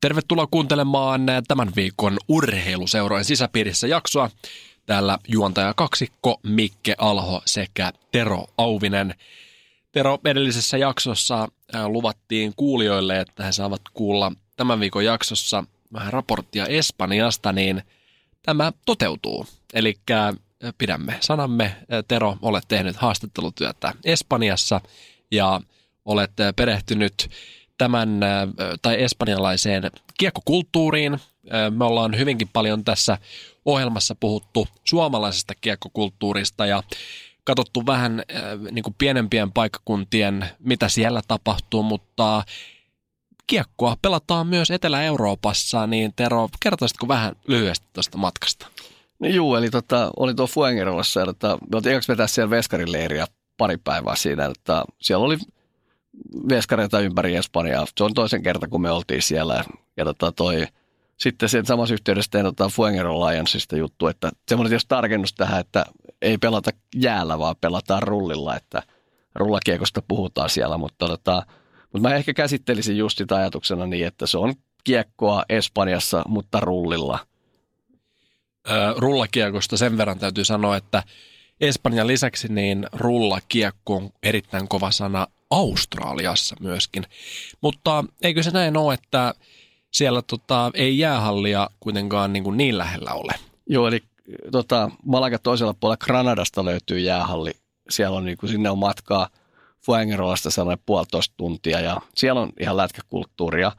Tervetuloa kuuntelemaan tämän viikon urheiluseurojen sisäpiirissä jaksoa. Täällä juontaja kaksikko Mikke Alho sekä Tero Auvinen. Tero, edellisessä jaksossa luvattiin kuulijoille, että he saavat kuulla tämän viikon jaksossa vähän raporttia Espanjasta, niin tämä toteutuu. Eli pidämme sanamme. Tero, olet tehnyt haastattelutyötä Espanjassa ja olet perehtynyt tämän tai espanjalaiseen kiekkokulttuuriin. Me ollaan hyvinkin paljon tässä ohjelmassa puhuttu suomalaisesta kiekkokulttuurista ja katsottu vähän niin kuin pienempien paikkakuntien, mitä siellä tapahtuu, mutta kiekkoa pelataan myös Etelä-Euroopassa, niin Tero, kertoisitko vähän lyhyesti tuosta matkasta? No juu, eli tota, oli tuo Fuengerolassa ja tota, me oltiin vetää siellä Veskarileiriä pari päivää siinä, että siellä oli veskareita ympäri Espanjaa. Se on toisen kerta, kun me oltiin siellä. Ja tota toi, sitten sen samassa yhteydessä tein tota Fuengero Lionsista juttu, että semmoinen tietysti tarkennus tähän, että ei pelata jäällä, vaan pelataan rullilla, että rullakiekosta puhutaan siellä, mutta, tota, mutta mä ehkä käsittelisin just sitä ajatuksena niin, että se on kiekkoa Espanjassa, mutta rullilla. Rullakiekosta sen verran täytyy sanoa, että Espanjan lisäksi niin rullakiekko on erittäin kova sana Australiassa myöskin. Mutta eikö se näin ole, että siellä tota, ei jäähallia kuitenkaan niin, kuin niin lähellä ole? Joo, eli tota, Malaga toisella puolella Granadasta löytyy jäähalli. Siellä on, niin kuin, sinne on matkaa Fuengerolasta sellainen puolitoista tuntia ja siellä on ihan lätkäkulttuuria.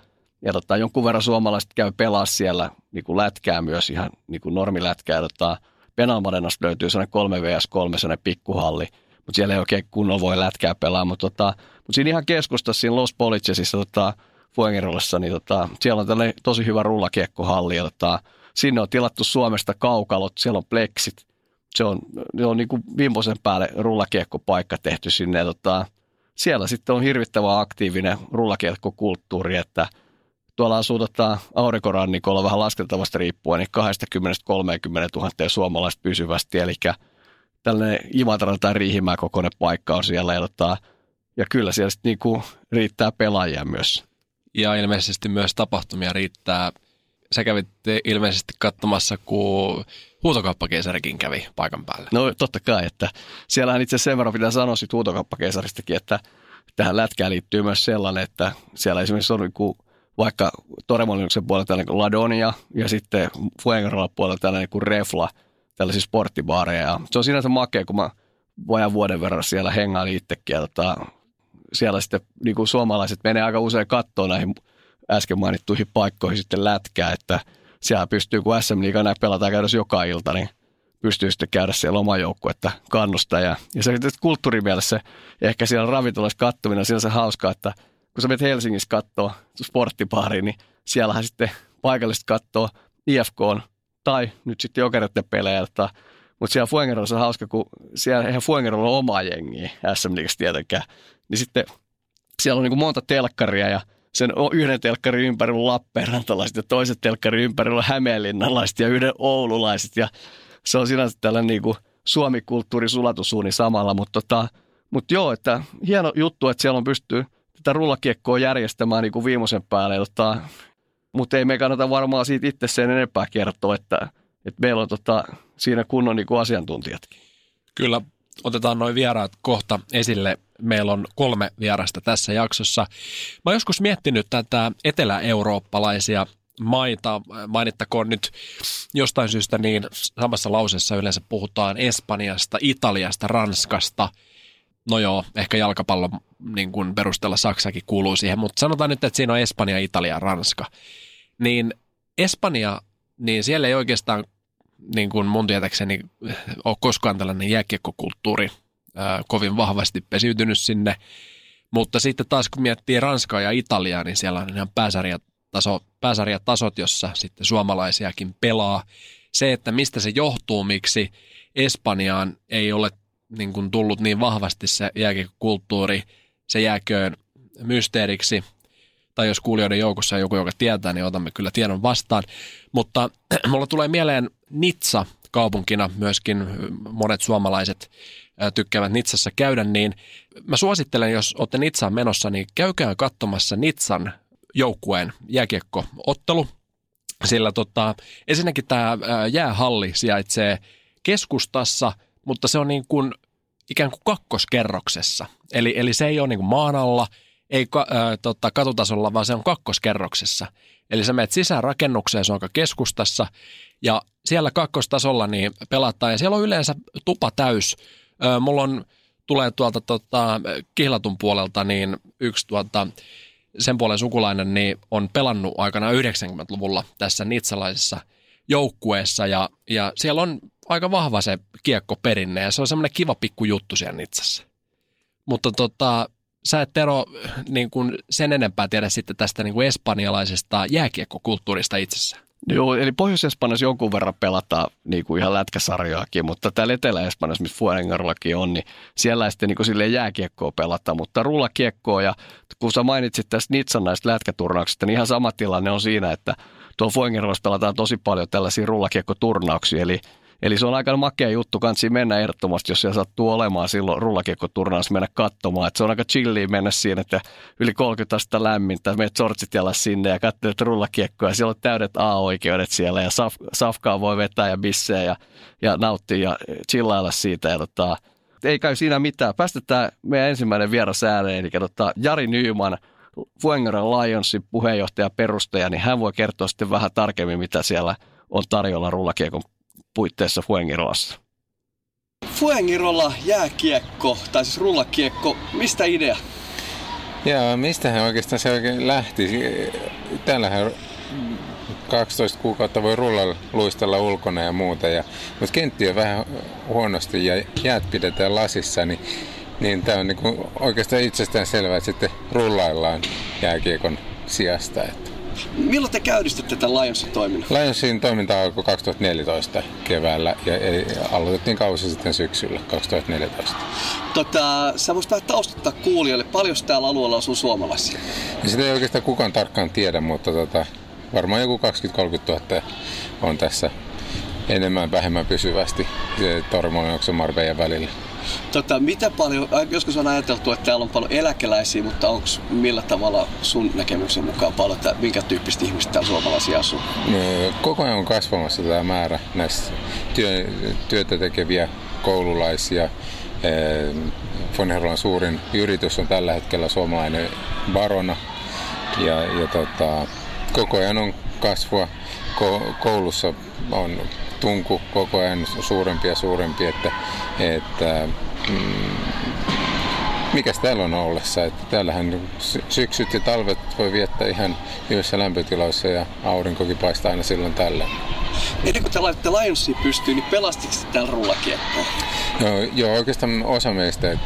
Ja tota, jonkun verran suomalaiset käy pelaa siellä niin kuin lätkää myös, ihan niin kuin normilätkää. Tota, Penalmarenasta löytyy sellainen 3 vs 3 sellainen pikkuhalli – mutta siellä ei oikein kunnolla voi lätkää pelaa. Mutta tota, mut siinä ihan keskustassa, siinä Los Policesissa, tota, Fuengerolassa, niin tota, siellä on tällainen tosi hyvä rullakiekkohalli. Ja tota, sinne on tilattu Suomesta kaukalot, siellä on pleksit. Se on, se on niin kuin viimeisen päälle rullakiekkopaikka tehty sinne. Ja tota, siellä sitten on hirvittävän aktiivinen rullakiekkokulttuuri, että tuolla asuu tota, aurinkorannikolla vähän laskeltavasta riippuen, niin 20-30 000 suomalaista pysyvästi, eli tällainen Imatra tai Riihimäen kokoinen paikka on siellä. Ja, tota, ja kyllä siellä sitten niinku riittää pelaajia myös. Ja ilmeisesti myös tapahtumia riittää. Sä kävit ilmeisesti katsomassa, kun huutokauppakeisarikin kävi paikan päällä. No totta kai, että siellähän itse sen verran pitää sanoa siitä huutokauppakeisaristakin, että tähän lätkään liittyy myös sellainen, että siellä esimerkiksi on niin vaikka Toremolinnuksen puolella tällainen kuin Ladonia ja sitten Fuengarolla puolella tällainen kuin Refla – tällaisia sporttibaareja. Ja se on sinänsä makea, kun mä voin vuoden verran siellä hengailin itsekin. Ja tota, siellä sitten niin kuin suomalaiset menee aika usein katsoa näihin äsken mainittuihin paikkoihin sitten lätkää, että siellä pystyy, kun SM Liiga näin pelataan käydä joka ilta, niin pystyy sitten käydä siellä oma että kannustaa. Ja, ja se kulttuurimielessä ehkä siellä ravintolassa kattominen on se hauskaa, että kun sä menet Helsingissä katsoa sporttibaariin, niin siellähän sitten paikalliset katsoo IFK on tai nyt sitten jokereiden pelejä. Mutta siellä Fuengerolla on hauska, kun siellä eihän Fuengerolla ole omaa jengiä SM tietenkään. Niin sitten siellä on niin monta telkkaria ja sen yhden telkkarin ympärillä Lappeenrantalaiset ja toiset telkkarin ympärillä Hämeenlinnalaiset ja yhden oululaiset. Ja se on sinänsä tällainen niin kuin Suomi-kulttuuri sulatusuuni samalla, mutta tota, mutta joo, että hieno juttu, että siellä on pystyy tätä rullakiekkoa järjestämään niin kuin viimeisen päälle. Tota, mutta ei me kannata varmaan siitä itse sen enempää kertoa, että, että meillä on tota, siinä kunnon niin kuin asiantuntijatkin. Kyllä, otetaan noin vieraat kohta esille. Meillä on kolme vierasta tässä jaksossa. Mä oon joskus miettinyt tätä etelä-eurooppalaisia maita. Mainittakoon nyt jostain syystä niin samassa lauseessa yleensä puhutaan Espanjasta, Italiasta, Ranskasta. No joo, ehkä jalkapallon niin kuin perusteella Saksakin kuuluu siihen, mutta sanotaan nyt, että siinä on Espanja, Italia ja Ranska. Niin Espanja, niin siellä ei oikeastaan niin kuin mun tietäkseni ole koskaan tällainen jääkiekkokulttuuri ää, kovin vahvasti pesiytynyt sinne. Mutta sitten taas kun miettii Ranskaa ja Italiaa, niin siellä on ihan pääsarjataso, pääsarjatasot, jossa sitten suomalaisiakin pelaa. Se, että mistä se johtuu, miksi Espanjaan ei ole niin kuin tullut niin vahvasti se jääkiekkokulttuuri, se jääköön mysteeriksi. Tai jos kuulijoiden joukossa on joku, joka tietää, niin otamme kyllä tiedon vastaan. Mutta mulla tulee mieleen Nitsa kaupunkina myöskin. Monet suomalaiset tykkäävät Nitsassa käydä, niin mä suosittelen, jos olette Nitsaan menossa, niin käykää katsomassa Nitsan joukkueen jääkiekkoottelu, sillä tota, ensinnäkin tämä jäähalli sijaitsee keskustassa, mutta se on niin kuin ikään kuin kakkoskerroksessa. Eli, eli se ei ole niin kuin maan alla, ei ka, ää, tota, katutasolla, vaan se on kakkoskerroksessa. Eli sä menet sisään rakennukseen, se on keskustassa, ja siellä kakkostasolla niin pelataan, ja siellä on yleensä tupa täys. Ää, mulla on, tulee tuolta tota, Kihlatun puolelta niin yksi tuota, sen puolen sukulainen niin on pelannut aikana 90-luvulla tässä nitsalaisessa joukkueessa, ja, ja siellä on aika vahva se kiekkoperinne, ja se on semmoinen kiva pikku juttu siellä Nitsassa. Mutta tota, sä et Tero niin kuin sen enempää tiedä sitten tästä niin kuin espanjalaisesta jääkiekkokulttuurista itsessään. Joo, eli Pohjois-Espanjassa jonkun verran pelataan niin kuin ihan lätkäsarjoakin, mutta täällä Etelä-Espanjassa, missä Fuengarollakin on, niin siellä sitten niin kuin jääkiekkoa pelata, mutta rullakiekkoa ja kun sä mainitsit tästä Nitsan näistä lätkäturnauksista, niin ihan sama tilanne on siinä, että tuolla Fuengarolassa pelataan tosi paljon tällaisia rullakiekkoturnauksia, eli Eli se on aika makea juttu, kansi mennä ehdottomasti, jos siellä sattuu olemaan silloin rullakiekkoturnaus mennä katsomaan. Et se on aika chilliä mennä siinä, että yli 30 astetta lämmintä, meet sortsit jalas sinne ja katselet rullakiekkoa siellä on täydet A-oikeudet siellä ja saf, safkaa voi vetää ja bissejä ja, ja nauttia ja chillailla siitä. Ja tota, ei käy siinä mitään. Päästetään meidän ensimmäinen vieras ääneen, eli tota, Jari Nyyman, Fuengaran Lionsin puheenjohtaja perustaja, niin hän voi kertoa sitten vähän tarkemmin, mitä siellä on tarjolla rullakiekon puitteissa Fuengirolassa. Fuengirola jääkiekko, tai siis rullakiekko, mistä idea? Joo, mistähän oikeastaan se oikein lähti? Täällähän 12 kuukautta voi rullalla luistella ulkona ja muuta, ja, mutta kenttiä on vähän huonosti ja jäät pidetään lasissa, niin, niin tämä on niin oikeastaan itsestään selvää, että sitten rullaillaan jääkiekon sijasta. Että. Milloin te käynnistitte tätä Lionsin toiminnan? Lionsin toiminta alkoi 2014 keväällä ja aloitettiin kausi sitten syksyllä 2014. Tota, sä voisit vähän taustottaa kuulijoille, paljon täällä alueella asuu suomalaisia? Ja sitä ei oikeastaan kukaan tarkkaan tiedä, mutta tota, varmaan joku 20-30 000 on tässä enemmän vähemmän pysyvästi Tormonoksen Marbeijan välillä. Tota, mitä paljon, joskus on ajateltu, että täällä on paljon eläkeläisiä, mutta onko millä tavalla sun näkemyksen mukaan paljon, että minkä tyyppistä ihmistä täällä suomalaisia asuu? No, koko ajan on kasvamassa tämä määrä näistä työ, työtä tekeviä koululaisia. Von Herolan suurin yritys on tällä hetkellä suomalainen Barona. Ja, ja tota, koko ajan on kasvua. Ko- koulussa on tunku koko ajan suurempi ja suurempi, että, että mm, mikäs täällä on ollessa, että täällähän syksyt ja talvet voi viettää ihan hyvissä lämpötiloissa ja aurinkokin paistaa aina silloin tällä. Ennen kuin te laitatte Lionsia pystyyn, niin pelastiko täällä rullakiekkoa? No, joo, oikeastaan osa meistä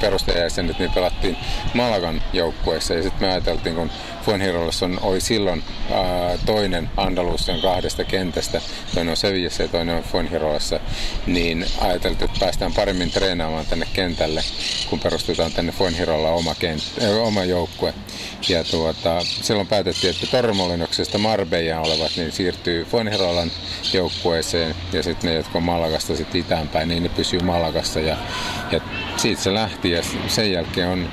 perustajajäsenet niin pelattiin Malagan joukkueessa ja sitten me ajateltiin, kun Fuenhirolassa on, oli silloin ää, toinen Andalusian kahdesta kentästä, toinen on Sevillassa ja toinen on Fuenhirolassa, niin ajateltiin, että päästään paremmin treenaamaan tänne kentälle, kun perustetaan tänne Fuenhirolla oma, kent, äh, oma joukkue. Ja tuota, silloin päätettiin, että Torremolinoksesta Marbeijan olevat niin siirtyy Fuenhirolan joukkueeseen. Ja sitten ne, jotka on Malagasta sitten itäänpäin, niin ne pysyy Malagassa. Ja, ja siitä se lähti. Ja sen jälkeen on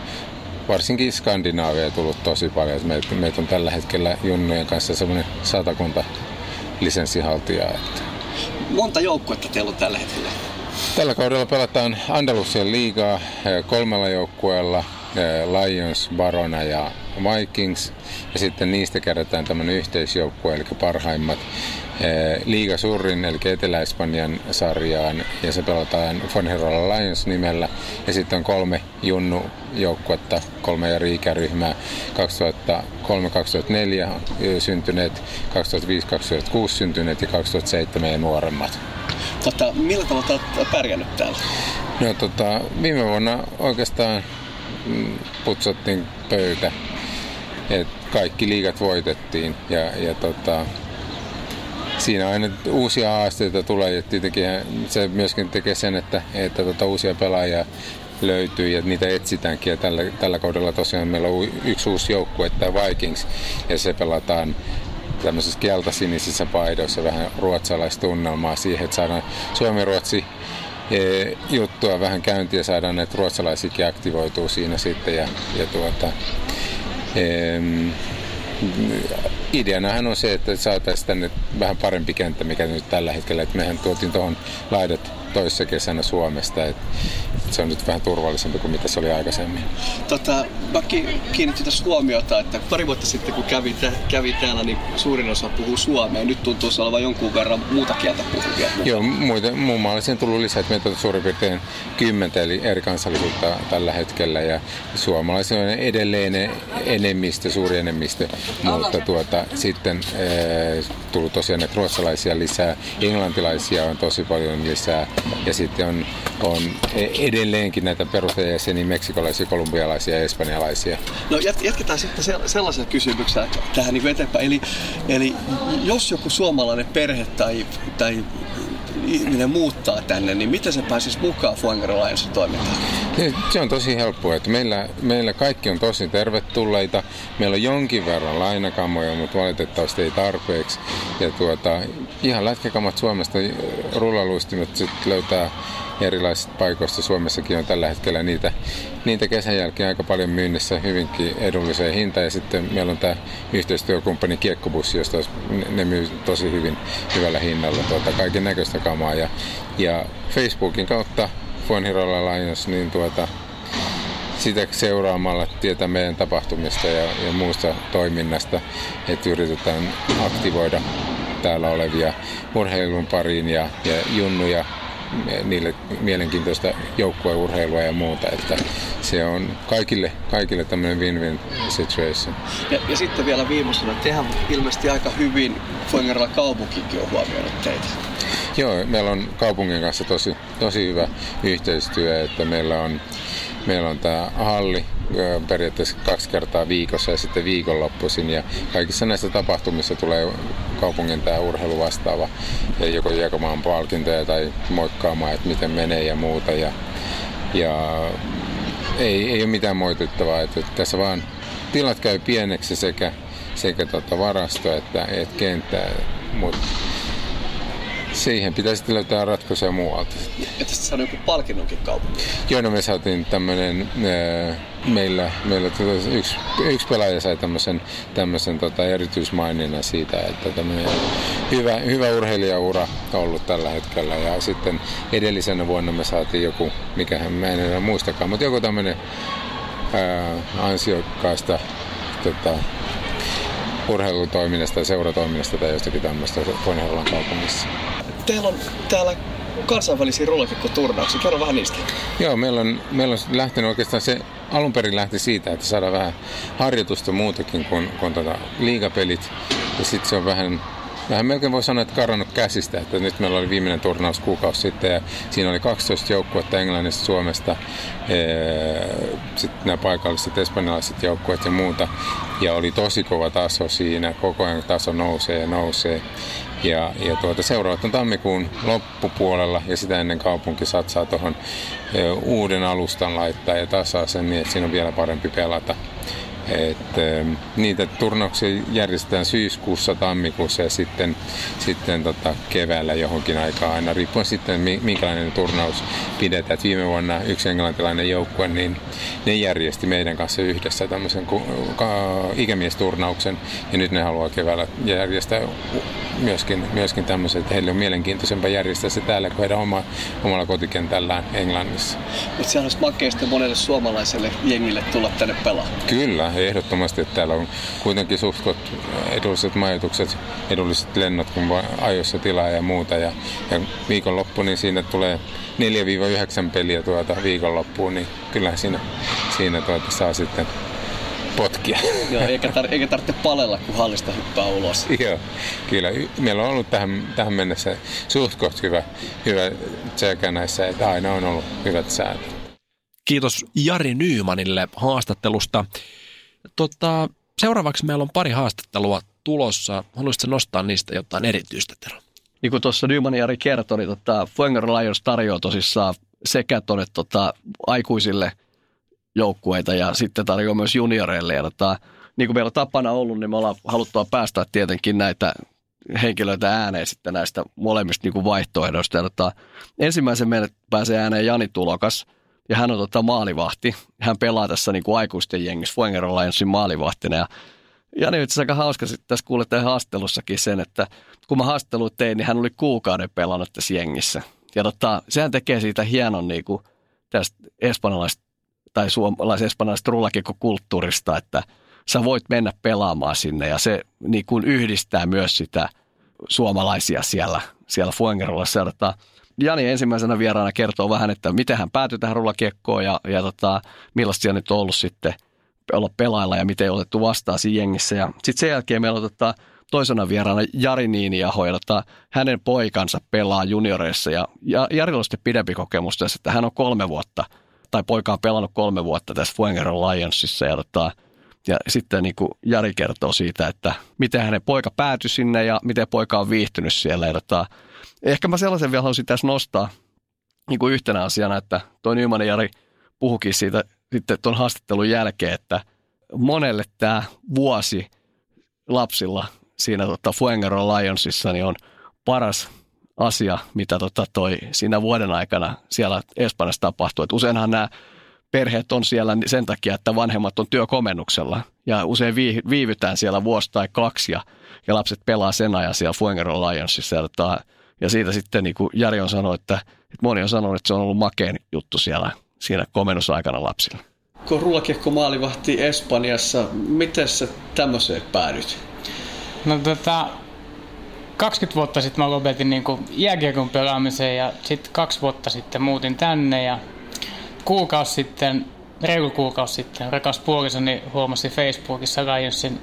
varsinkin Skandinaavia tullut tosi paljon. Meitä, meitä on tällä hetkellä junnujen kanssa semmoinen satakunta lisenssihaltijaa. Että. Monta joukkuetta teillä on tällä hetkellä? Tällä kaudella pelataan Andalusian liigaa eh, kolmella joukkueella, eh, Lions, Barona ja Vikings. Ja sitten niistä kerätään tämmöinen yhteisjoukkue, eli parhaimmat Liiga Surrin, eli Etelä-Espanjan sarjaan, ja se pelataan Fonherola Lions nimellä. Ja sitten on kolme junnu joukkuetta, kolme eri ikäryhmää, 2003-2004 syntyneet, 2005-2006 syntyneet ja 2007 ja nuoremmat. Tota, millä tavalla olet pärjännyt täällä? No, tota, viime vuonna oikeastaan mm, putsattiin pöytä. Et kaikki liigat voitettiin ja, ja tota, siinä aina uusia haasteita tulee ja tietenkin se myöskin tekee sen, että, että tota uusia pelaajia löytyy ja niitä etsitäänkin. Ja tällä, tällä kaudella tosiaan meillä on yksi uusi joukkue, tämä Vikings, ja se pelataan tämmöisissä keltasinisissä paidoissa vähän ruotsalaistunnelmaa siihen, että saadaan Suomi-Ruotsi e, juttua vähän käyntiä, saadaan että ruotsalaisikin aktivoituu siinä sitten ja, ja tuota, ideanahan on se, että saataisiin tänne vähän parempi kenttä, mikä nyt tällä hetkellä, että mehän tuotiin tuohon laidat toissa kesänä Suomesta, että se on nyt vähän turvallisempi kuin mitä se oli aikaisemmin. Tota, mä kiinnitin tässä huomiota, että pari vuotta sitten kun kävi, kävi täällä, niin suurin osa puhuu suomea. Nyt tuntuu olevan jonkun verran muuta kieltä puhuvia. Joo, muita, muun muassa tullut lisää, että meitä on suurin piirtein kymmentä eli eri kansallisuutta tällä hetkellä ja suomalaisia on edelleen enemmistö, suuri enemmistö, mutta tuota, sitten e, tullut tosiaan näitä ruotsalaisia lisää, englantilaisia on tosi paljon lisää ja sitten on, on edelleenkin näitä perustajajäseniä, meksikolaisia, kolumbialaisia ja espanjalaisia. No jatketaan sitten sellaisen kysymyksen tähän niin eteenpäin. Eli, eli jos joku suomalainen perhe tai, tai ihminen muuttaa tänne, niin miten se pääsisi mukaan Alliance toimintaan? Se on tosi helppoa, että meillä, meillä kaikki on tosi tervetulleita. Meillä on jonkin verran lainakammoja, mutta valitettavasti ei tarpeeksi. Ja tuota, ihan lätkäkamat Suomesta rullaluistimet sitten löytää erilaisista paikoista. Suomessakin on tällä hetkellä niitä, niitä kesän jälkeen aika paljon myynnissä hyvinkin edulliseen hintaan. Ja sitten meillä on tämä yhteistyökumppani Kiekkobussi, josta ne myy tosi hyvin hyvällä hinnalla tuota, kaiken näköistä kamaa. Ja, ja Facebookin kautta Fuenhirolla Lions, niin tuota, sitä seuraamalla tietää meidän tapahtumista ja, ja muusta toiminnasta, että yritetään aktivoida täällä olevia urheilun pariin ja, ja junnuja niille mielenkiintoista joukkueurheilua ja muuta. Että se on kaikille, kaikille tämmöinen win-win situation. Ja, ja sitten vielä viimeisenä, tehän ilmeisesti aika hyvin Fuengeralla kaupunkikin on huomioinut teitä. Joo, meillä on kaupungin kanssa tosi, tosi hyvä yhteistyö, että meillä on meillä on tämä halli periaatteessa kaksi kertaa viikossa ja sitten viikonloppuisin. Ja kaikissa näissä tapahtumissa tulee kaupungin tämä urheilu vastaava ja joko jakamaan palkintoja tai moikkaamaan, että miten menee ja muuta. Ja, ja ei, ei ole mitään moitittavaa, että tässä vaan tilat käy pieneksi sekä, sekä tota varasto että, että kenttä, mutta siihen pitäisi löytää ratkaisuja muualta. Että sä joku palkinnonkin kaupunki? Joo, no me saatiin tämmöinen, meillä, meillä tota, yksi, yksi pelaaja sai tämmöisen, tämmöisen tota erityismaininnan siitä, että tämmöinen hyvä, hyvä urheilijaura ollut tällä hetkellä. Ja sitten edellisenä vuonna me saatiin joku, mikähän mä en enää muistakaan, mutta joku tämmöinen ää, ansiokkaasta tota, urheilutoiminnasta ja seuratoiminnasta tai jostakin tämmöistä Pohjanhallan kaupungissa. Teillä on täällä kansainvälisiä rullakikkoturnauksia. Kerro vähän niistä. Joo, meillä on, meillä on lähtenyt oikeastaan se, alun perin lähti siitä, että saadaan vähän harjoitusta muutakin kuin, kuin tota liigapelit. Ja sitten se on vähän vähän melkein voi sanoa, että karannut käsistä. Että nyt meillä oli viimeinen turnaus kuukausi sitten ja siinä oli 12 joukkuetta Englannista, Suomesta, sitten nämä paikalliset espanjalaiset joukkueet ja muuta. Ja oli tosi kova taso siinä, koko ajan taso nousee ja nousee. Ja, ja tuota, seuraavat on tammikuun loppupuolella ja sitä ennen kaupunki satsaa tuohon uuden alustan laittaa ja tasaa sen niin, että siinä on vielä parempi pelata. Et, ähm, niitä turnauksia järjestetään syyskuussa, tammikuussa ja sitten, sitten tota, keväällä johonkin aikaan aina, riippuen sitten minkälainen turnaus pidetään. Et viime vuonna yksi englantilainen joukkue, niin ne järjesti meidän kanssa yhdessä tämmöisen ikämiesturnauksen ja nyt ne haluaa keväällä järjestää myöskin, myöskin tämmöisen, että heille on mielenkiintoisempaa järjestää se täällä kuin heidän oma, omalla kotikentällään Englannissa. Mutta sehän olisi makeista monelle suomalaiselle jengille tulla tänne pelaamaan. Kyllä, ehdottomasti, että täällä on kuitenkin suht edulliset majoitukset, edulliset lennot, kun ajoissa tilaa ja muuta. Ja, ja viikonloppu, niin siinä tulee 4-9 peliä tuota viikonloppuun, niin kyllä siinä, siinä tuota saa sitten potkia. Joo, eikä, tar- eikä tarvitse palella, kun hallista hyppää ulos. Joo, kyllä. Meillä on ollut tähän, tähän mennessä suht hyvä, hyvä tsekä näissä, että aina on ollut hyvät säät. Kiitos Jari Nyymanille haastattelusta. Tota, seuraavaksi meillä on pari haastattelua tulossa. Haluaisitko nostaa niistä jotain erityistä, Tero? Niin kuin tuossa Nyman Jari kertoi, niin tota, Fuenger Lions tarjoaa tosissaan sekä tuonne tota, aikuisille joukkueita ja sitten tarjoaa myös junioreille. Ja tota, niin kuin meillä on tapana ollut, niin me ollaan haluttua päästä tietenkin näitä henkilöitä ääneen sitten näistä molemmista niin kuin vaihtoehdoista. Ja tota, ensimmäisen meille pääsee ääneen Jani Tulokas – ja hän on tota maalivahti. Hän pelaa tässä niin kuin aikuisten jengissä Fuenger Lionsin maalivahtina ja Jani on itse aika hauska sitten tässä kuulet haastattelussakin sen, että kun mä haastattelut tein, niin hän oli kuukauden pelannut tässä jengissä. Ja tota, sehän tekee siitä hienon niin kuin, tästä espanjalaisesta tai suomalais-espanjalaisesta rullakikko-kulttuurista, että sä voit mennä pelaamaan sinne ja se niin kuin yhdistää myös sitä suomalaisia siellä, siellä Fuengerolassa. Tota, Jani ensimmäisenä vieraana kertoo vähän, että miten hän päätyi tähän rullakiekkoon ja, ja tota, millaista siellä nyt on ollut sitten olla pelailla ja miten otettu vastaan siinä jengissä. Ja sitten sen jälkeen meillä tota, toisena vieraana Jari Niiniaho, ja tota, hänen poikansa pelaa junioreissa. Ja, ja Jari on sitten pidempi kokemus tässä, että hän on kolme vuotta, tai poika on pelannut kolme vuotta tässä Fuengeron Lionsissa. Ja, tota, ja sitten niin kuin Jari kertoo siitä, että miten hänen poika päätyi sinne ja miten poika on viihtynyt siellä. Tota, ehkä mä sellaisen vielä haluaisin tässä nostaa niin kuin yhtenä asiana, että tuo Nyman Jari puhukin siitä sitten tuon haastattelun jälkeen, että monelle tämä vuosi lapsilla siinä tota Fuengaro Lionsissa niin on paras asia, mitä tota toi siinä vuoden aikana siellä Espanjassa tapahtuu. Et useinhan nämä perheet on siellä sen takia, että vanhemmat on työkomennuksella ja usein viivytään siellä vuosi tai kaksi ja, ja lapset pelaa sen ajan siellä Fuengaro Lionsissa. Ja, tota, ja siitä sitten niin kuin Jari on sanonut, että, että moni on sanonut, että se on ollut makeen juttu siellä siinä komennusaikana lapsille. Kun rullakiekko maalivahti Espanjassa, miten sä tämmöiseen päädyt? No tota, 20 vuotta sitten mä lopetin niin jääkiekon pelaamisen ja sitten kaksi vuotta sitten muutin tänne ja kuukausi sitten, reilu kuukausi sitten, rakas puolisoni huomasi Facebookissa Lionsin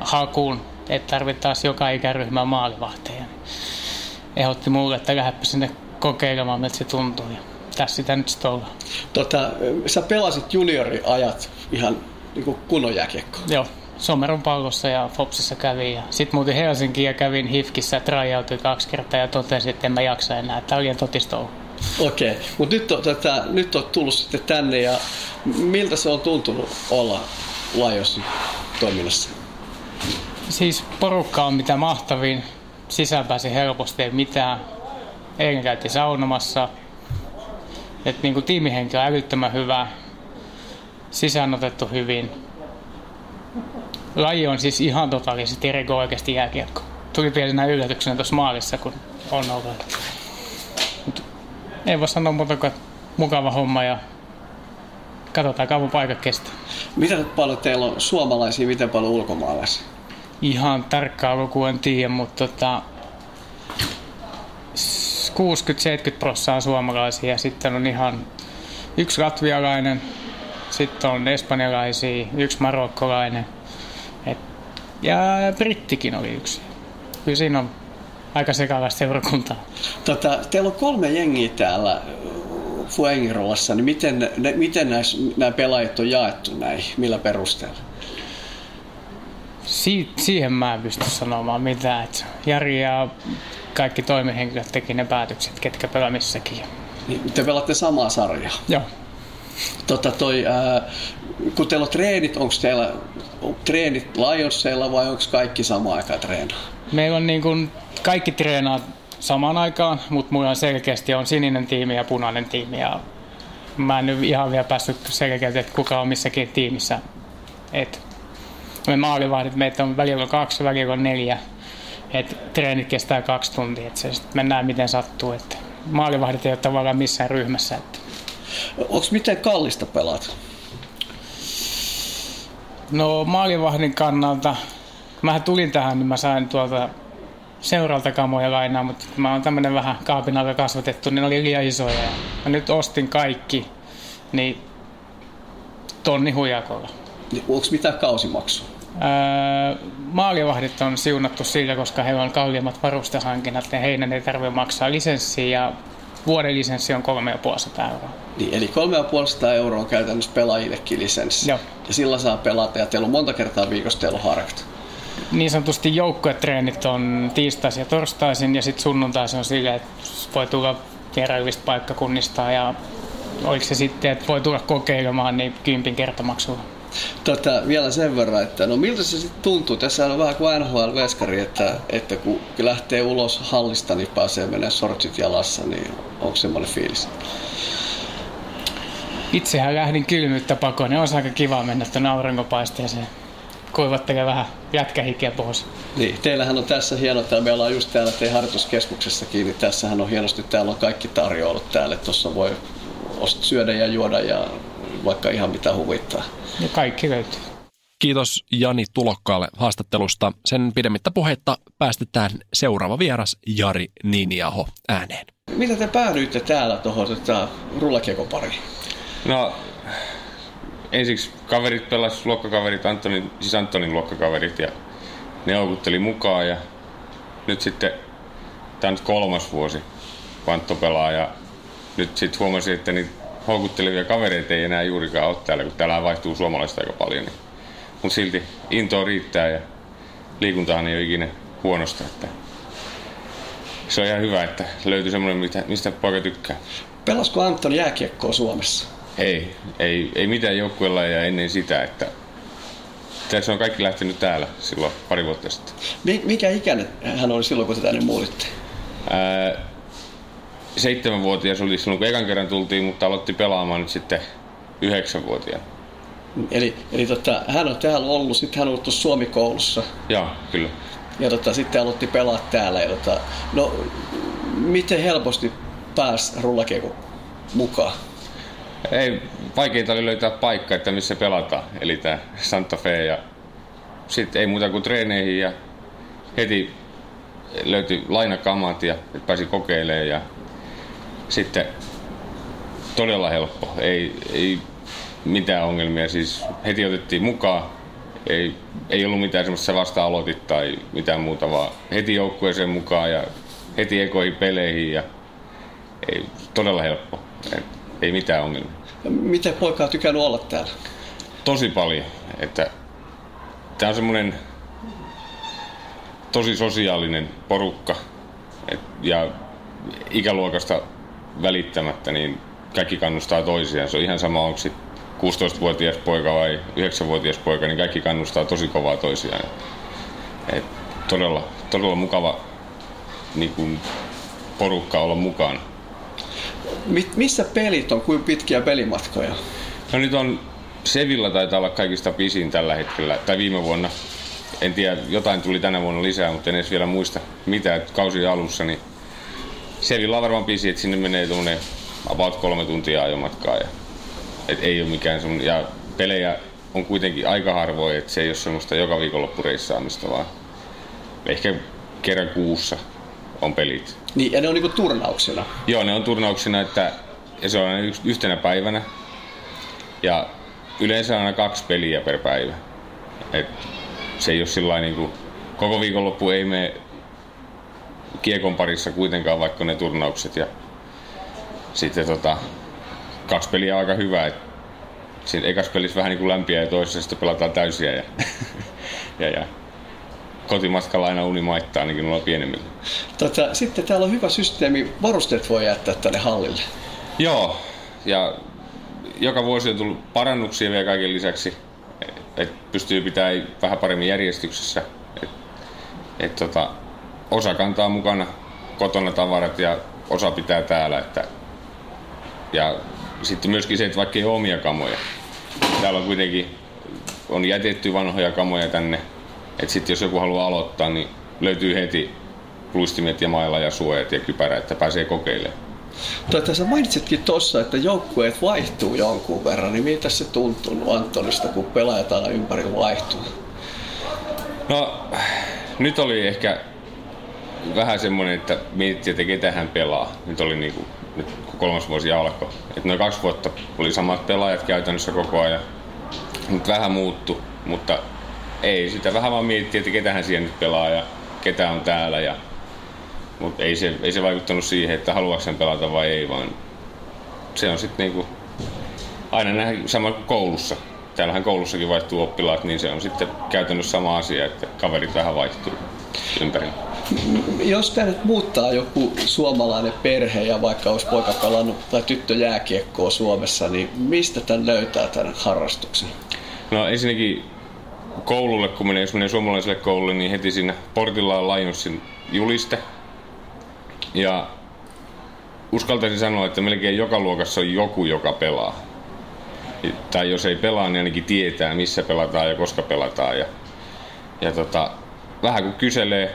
hakuun, että tarvittaisiin joka ikäryhmä maalivahteja. Ehdotti mulle, että lähdepä sinne kokeilemaan, miltä se tuntuu. Ja tässä sitä nyt sitten ollaan. Tota, sä pelasit junioriajat ihan niin kunnon. Joo, Someron pallossa ja Fopsissa kävin. Ja sitten muutin Helsinkiin ja kävin Hifkissä tryoutui kaksi kertaa ja totesin, että en mä jaksa enää. Tämä oli totista Okei, okay. mutta nyt, on, tätä, nyt on tullut sitten tänne ja miltä se on tuntunut olla Lajossin toiminnassa? Siis porukka on mitä mahtavin. Sisään pääsi helposti, ei mitään. Eilen käytiin saunomassa, et niin kuin tiimihenki on älyttömän hyvä, sisään otettu hyvin. Laji on siis ihan totaalisesti eri oikeasti jääkiekko. Tuli pienenä yllätyksenä tuossa maalissa, kun on ollut. Ei voi sanoa muuta kuin mukava homma ja katsotaan kauan paikka kestää. Miten paljon teillä on suomalaisia, miten paljon ulkomaalaisia? Ihan tarkkaa lukua en tiedä, mutta tota, 60-70 prosenttia suomalaisia ja sitten on ihan yksi latvialainen, sitten on espanjalaisia, yksi marokkolainen et, ja brittikin oli yksi. Kyllä siinä on aika sekavaista seurakuntaa. Tota, teillä on kolme jengiä täällä Fuengirolassa, niin miten, ne, miten näis, nämä pelaajat on jaettu näihin, millä perusteella? Si- siihen mä en pysty sanomaan mitään. Et Jari ja kaikki toimihenkilöt teki ne päätökset, ketkä pelaa missäkin. Niin, te pelaatte samaa sarjaa? Joo. Tota toi, ää, kun teillä on treenit, onko teillä on treenit Lionsseilla vai onko kaikki samaan aikaan treenaa? Meillä on niin kuin, kaikki treenaa samaan aikaan, mutta mulla on selkeästi on sininen tiimi ja punainen tiimi. Ja mä en nyt ihan vielä päässyt selkeästi, että kuka on missäkin tiimissä. Et me maalivahdit, meitä on välillä kaksi, välillä neljä että treenit kestää kaksi tuntia, että se sitten mennään miten sattuu. Että maalivahdit ei ole tavallaan missään ryhmässä. Että. Onko miten kallista pelaat? No maalivahdin kannalta, mä tulin tähän, niin mä sain tuolta seuralta kamoja lainaa, mutta mä oon tämmönen vähän kaapin alla kasvatettu, niin ne oli liian isoja. Ja mä nyt ostin kaikki, niin tonni hujakolla. Niin, onko mitään kausimaksua? maalivahdit on siunattu sillä, koska heillä on kalliimmat varustehankinnat ja heidän ei tarvitse maksaa lisenssiä ja vuoden lisenssi on 3,5 euroa. Niin, eli 3,5 euroa on käytännössä pelaajillekin lisenssi. Joo. Ja sillä saa pelata ja teillä on monta kertaa viikossa teillä on harjoitus. Niin sanotusti joukkuetreenit on tiistaisin ja torstaisin ja sitten sunnuntaisin on sillä, että voi tulla vierailista paikkakunnista ja oliko se sitten, että voi tulla kokeilemaan niin kympin kertamaksulla. Tota, vielä sen verran, että no miltä se sitten tuntuu? Tässä on vähän kuin NHL-veskari, että, että kun lähtee ulos hallista, niin pääsee menee sortsit jalassa, niin onko semmoinen fiilis? Itsehän lähdin kylmyyttä pakoon, niin on aika kiva mennä tuonne aurinkopaisteeseen. Kuivattelee vähän jätkähikeä pois. Niin, teillähän on tässä hieno, täällä meillä on just täällä teidän harjoituskeskuksessakin, niin tässähän on hienosti, täällä on kaikki tarjoulut täällä, tuossa voi syödä ja juoda ja vaikka ihan mitä huvittaa. Ja kaikki löytyy. Kiitos Jani Tulokkaalle haastattelusta. Sen pidemmittä puhetta päästetään seuraava vieras Jari Niiniaho ääneen. Mitä te päädyitte täällä tuohon tota, rullakiekopariin? No, ensiksi kaverit pelas luokkakaverit, Antonin, siis Antonin luokkakaverit ja ne houkutteli mukaan ja nyt sitten, tämä on nyt kolmas vuosi, Vantto pelaa ja nyt sitten huomasin, että niitä houkuttelevia kavereita ei enää juurikaan ole täällä, kun täällä vaihtuu suomalaista aika paljon. Niin. Mutta silti intoa riittää ja liikuntahan ei ole ikinä huonosta. Että se on ihan hyvä, että löytyy semmoinen, mistä poika tykkää. Pelasko Anton jääkiekkoa Suomessa? Ei, ei, ei mitään joukkueella ja ennen sitä, että se on kaikki lähtenyt täällä silloin pari vuotta sitten. Mikä ikäinen hän oli silloin, kun te tänne muulitte? Ää, seitsemänvuotias oli silloin, kun ekan kerran tultiin, mutta aloitti pelaamaan nyt sitten yhdeksänvuotiaana. Eli, eli tota, hän on täällä ollut, sitten hän on ollut Suomi-koulussa. Joo, kyllä. Ja tota, sitten aloitti pelaa täällä. Ja tota, no, miten helposti pääsi rullakiekon mukaan? Ei, vaikeinta oli löytää paikka, että missä pelataan. Eli tämä Santa Fe ja sitten ei muuta kuin treeneihin ja heti löytyi lainakamat ja pääsi kokeilemaan ja sitten todella helppo. Ei, ei mitään ongelmia. Siis heti otettiin mukaan. Ei, ei ollut mitään semmoista vasta aloitit tai mitään muuta, vaan heti joukkueeseen mukaan ja heti ekoihin peleihin ja ei, todella helppo. Ei mitään ongelmia. Miten poika on tykännyt olla täällä? Tosi paljon. Että tämä on semmoinen tosi sosiaalinen porukka. Et, ja ikäluokasta välittämättä, niin kaikki kannustaa toisiaan. Se on ihan sama, onko 16-vuotias poika vai 9-vuotias poika, niin kaikki kannustaa tosi kovaa toisiaan. Et todella, todella mukava niin kuin, porukka olla mukana. Missä pelit on? Kuinka pitkiä pelimatkoja? No nyt on Sevilla taitaa olla kaikista pisin tällä hetkellä, tai viime vuonna. En tiedä, jotain tuli tänä vuonna lisää, mutta en edes vielä muista mitä, kausi alussa, niin Sevilla on varmaan pisin, että sinne menee tuonne about kolme tuntia ajomatkaa. Ja, et ei ole mikään sun, ja pelejä on kuitenkin aika harvoin, että se ei ole semmoista joka viikonloppureissaamista, vaan ehkä kerran kuussa on pelit. Niin, ja ne on niinku turnauksena? Joo, ne on turnauksena, että ja se on yhtenä päivänä. Ja yleensä aina kaksi peliä per päivä. Et se ei ole sillä niin koko viikonloppu ei mene kiekon parissa kuitenkaan, vaikka ne turnaukset. Ja sitten tota, kaksi peliä on aika hyvä. Et siinä ekas pelissä vähän niin kuin lämpiä ja toisessa sitten pelataan täysiä. Ja, ja, ja kotimatkalla aina uni maittaa ainakin noilla pienemmillä. Tota, sitten täällä on hyvä systeemi, varusteet voi jättää tänne hallille. Joo, ja joka vuosi on tullut parannuksia vielä kaiken lisäksi, että pystyy pitämään vähän paremmin järjestyksessä. Et, et tota, osa kantaa mukana kotona tavarat ja osa pitää täällä. Että, ja sitten myöskin se, että vaikka ei ole omia kamoja. Täällä on kuitenkin on jätetty vanhoja kamoja tänne. Että sitten jos joku haluaa aloittaa, niin löytyy heti luistimet ja mailla ja suojat ja kypärä, että pääsee kokeilemaan. Tuota, sä mainitsitkin tuossa, että joukkueet vaihtuu jonkun verran, niin mitä se tuntuu Antonista, kun pelaajat aina ympäri vaihtuu? No, nyt oli ehkä vähän semmoinen, että mietittiin, että ketä hän pelaa. Nyt oli niin kuin, nyt kolmas vuosi alkoi. Että noin kaksi vuotta oli samat pelaajat käytännössä koko ajan. Nyt vähän muuttu, mutta ei sitä vähän vaan mietittiin, että ketä hän siellä nyt pelaa ja ketä on täällä. Ja, mutta ei se, ei se vaikuttanut siihen, että haluaako hän pelata vai ei, vaan se on sitten niinku aina nähdä sama kuin koulussa. Täällähän koulussakin vaihtuu oppilaat, niin se on sitten käytännössä sama asia, että kaverit vähän vaihtuu ympärillä jos nyt muuttaa joku suomalainen perhe ja vaikka olisi poika pelannut tai tyttö jääkiekkoa Suomessa, niin mistä tämän löytää tämän harrastuksen? No ensinnäkin koululle, kun menee, jos menee suomalaiselle koululle, niin heti siinä portilla on Lionsin juliste. Ja uskaltaisin sanoa, että melkein joka luokassa on joku, joka pelaa. Tai jos ei pelaa, niin ainakin tietää, missä pelataan ja koska pelataan. Ja ja tota, vähän kun kyselee,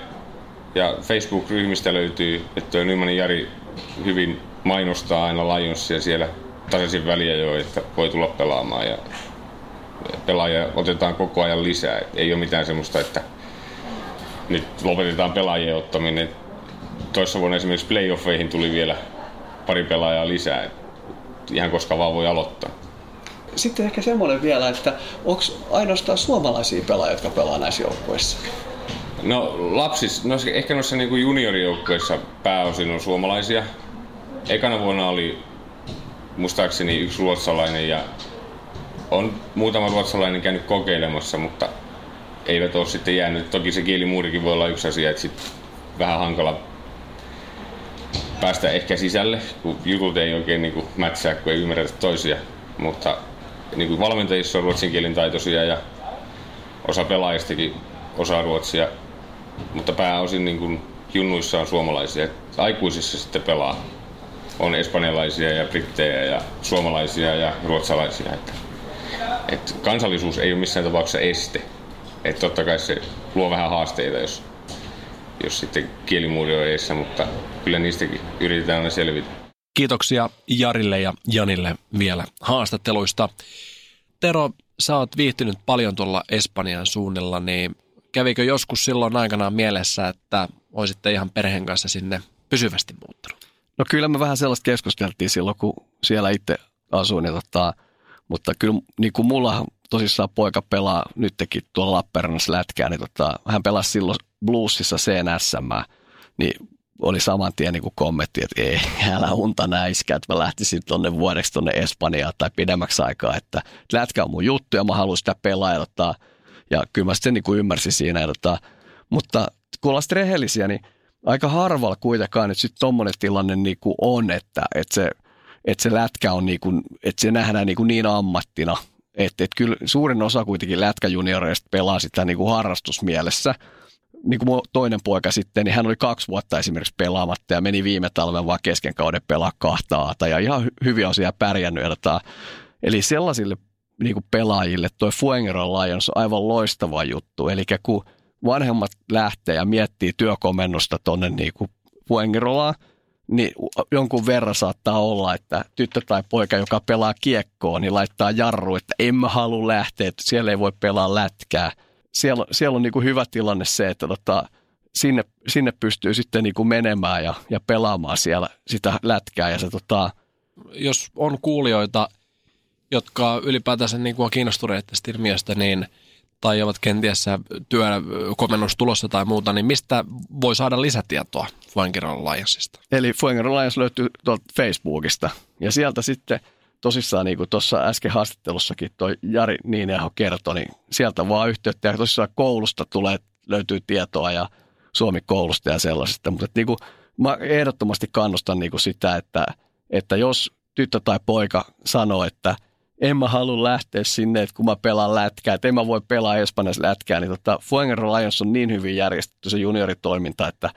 ja Facebook-ryhmistä löytyy, että Nymanin Jari hyvin mainostaa aina Lionsia siellä tasaisin väliä jo, että voi tulla pelaamaan ja pelaajia otetaan koko ajan lisää. Et ei ole mitään semmoista, että nyt lopetetaan pelaajien ottaminen. Toissa vuonna esimerkiksi playoffeihin tuli vielä pari pelaajaa lisää. Et ihan koska vaan voi aloittaa. Sitten ehkä semmoinen vielä, että onko ainoastaan suomalaisia pelaajia, jotka pelaa näissä joukkueissa? No lapsis, no ehkä noissa niin juniorijoukkueissa pääosin on suomalaisia. Ekana vuonna oli muistaakseni yksi ruotsalainen ja on muutama ruotsalainen käynyt kokeilemassa, mutta eivät ole sitten jäänyt. Toki se kielimuurikin voi olla yksi asia, että sit vähän hankala päästä ehkä sisälle, kun jutut ei oikein niin kuin mätsää, kun ei ymmärrä toisia. Mutta niin kuin valmentajissa on ruotsin kielen taitoisia ja osa pelaajistakin osaa ruotsia, mutta pääosin niin kuin junnuissa on suomalaisia. Aikuisissa sitten pelaa. On espanjalaisia ja brittejä ja suomalaisia ja ruotsalaisia. Että, että kansallisuus ei ole missään tapauksessa este. Että totta kai se luo vähän haasteita, jos, jos sitten kielimuuri on edessä, mutta kyllä niistäkin yritetään aina selvitä. Kiitoksia Jarille ja Janille vielä haastatteluista. Tero, sä oot viihtynyt paljon tuolla Espanjan suunnilla, niin kävikö joskus silloin aikanaan mielessä, että olisitte ihan perheen kanssa sinne pysyvästi muuttanut? No kyllä me vähän sellaista keskusteltiin silloin, kun siellä itse asuin. Ja tota, mutta kyllä niin kuin mulla tosissaan poika pelaa nytkin tuolla Lappeenrannassa lätkää, niin tota, hän pelasi silloin bluesissa CNSM, niin oli saman tien niin kuin kommentti, että ei, älä unta näiskä, että mä lähtisin tuonne vuodeksi tuonne Espanjaan tai pidemmäksi aikaa, että lätkä on mun juttu ja mä haluan sitä pelaa ja, tota, ja kyllä mä sitten niin kuin ymmärsin siinä. Ja, tota, mutta kun ollaan rehellisiä, niin aika harvalla kuitenkaan nyt sitten tommonen tilanne niin kuin on, että, että, se, että se lätkä on niin kuin, että se nähdään niin, kuin niin ammattina, että, että kyllä suurin osa kuitenkin lätkäjunioreista pelaa sitä niin kuin harrastusmielessä – niin kuin toinen poika sitten, niin hän oli kaksi vuotta esimerkiksi pelaamatta ja meni viime talven vaan kesken kauden pelaa kahta ja ihan hyviä osia pärjännyt. Ja eli sellaisille niin kuin pelaajille toi Fuengeron Lions on aivan loistava juttu. Eli kun vanhemmat lähtee ja miettii työkomennusta tuonne niin Fuengerolaan, niin jonkun verran saattaa olla, että tyttö tai poika, joka pelaa kiekkoa, niin laittaa jarru, että en mä halua lähteä, että siellä ei voi pelaa lätkää – siellä, siellä on niin kuin hyvä tilanne se, että tota, sinne, sinne pystyy sitten niin kuin menemään ja, ja pelaamaan siellä sitä lätkää. Ja se, tota... Jos on kuulijoita, jotka ylipäätänsä niin kuin on tästä ilmiöstä, niin tai ovat kenties työkomennus tulossa tai muuta, niin mistä voi saada lisätietoa Fuengiron Allianceista? Eli Fuengiron Alliance löytyy tuolta Facebookista ja sieltä sitten – tosissaan niin kuin tuossa äsken haastattelussakin toi Jari Niineho kertoi, niin sieltä vaan yhteyttä ja tosissaan koulusta tulee, löytyy tietoa ja Suomi koulusta ja sellaisesta. Mutta niin kuin, mä ehdottomasti kannustan niin kuin sitä, että, että jos tyttö tai poika sanoo, että en mä halua lähteä sinne, että kun mä pelaan lätkää, että en mä voi pelaa Espanjassa lätkää, niin tota, Fuengero Lions on niin hyvin järjestetty se junioritoiminta, että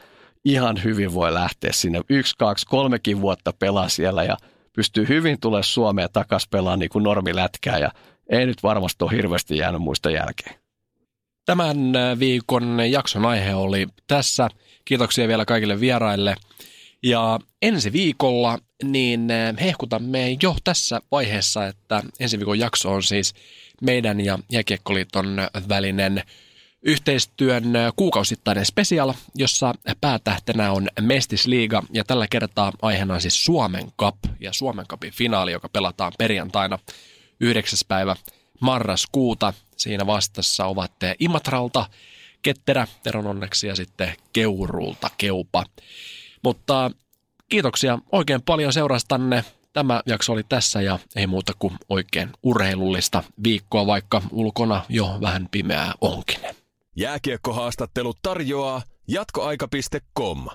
ihan hyvin voi lähteä sinne. Yksi, kaksi, kolmekin vuotta pelaa siellä ja – pystyy hyvin tulee Suomeen takaisin pelaamaan niin kuin normilätkää ja ei nyt varmasti ole hirveästi jäänyt muista jälkeen. Tämän viikon jakson aihe oli tässä. Kiitoksia vielä kaikille vieraille. Ja ensi viikolla niin äh, hehkutamme jo tässä vaiheessa, että ensi viikon jakso on siis meidän ja Jääkiekkoliiton välinen yhteistyön kuukausittainen special, jossa päätähtenä on Mestisliiga ja tällä kertaa aiheena on siis Suomen Cup ja Suomen Cupin finaali, joka pelataan perjantaina 9. päivä marraskuuta. Siinä vastassa ovat Imatralta Ketterä, Teron onneksi ja sitten Keurulta Keupa. Mutta kiitoksia oikein paljon seurastanne. Tämä jakso oli tässä ja ei muuta kuin oikein urheilullista viikkoa, vaikka ulkona jo vähän pimeää onkin. Jääkiekkohaastattelut tarjoaa jatkoaika.com.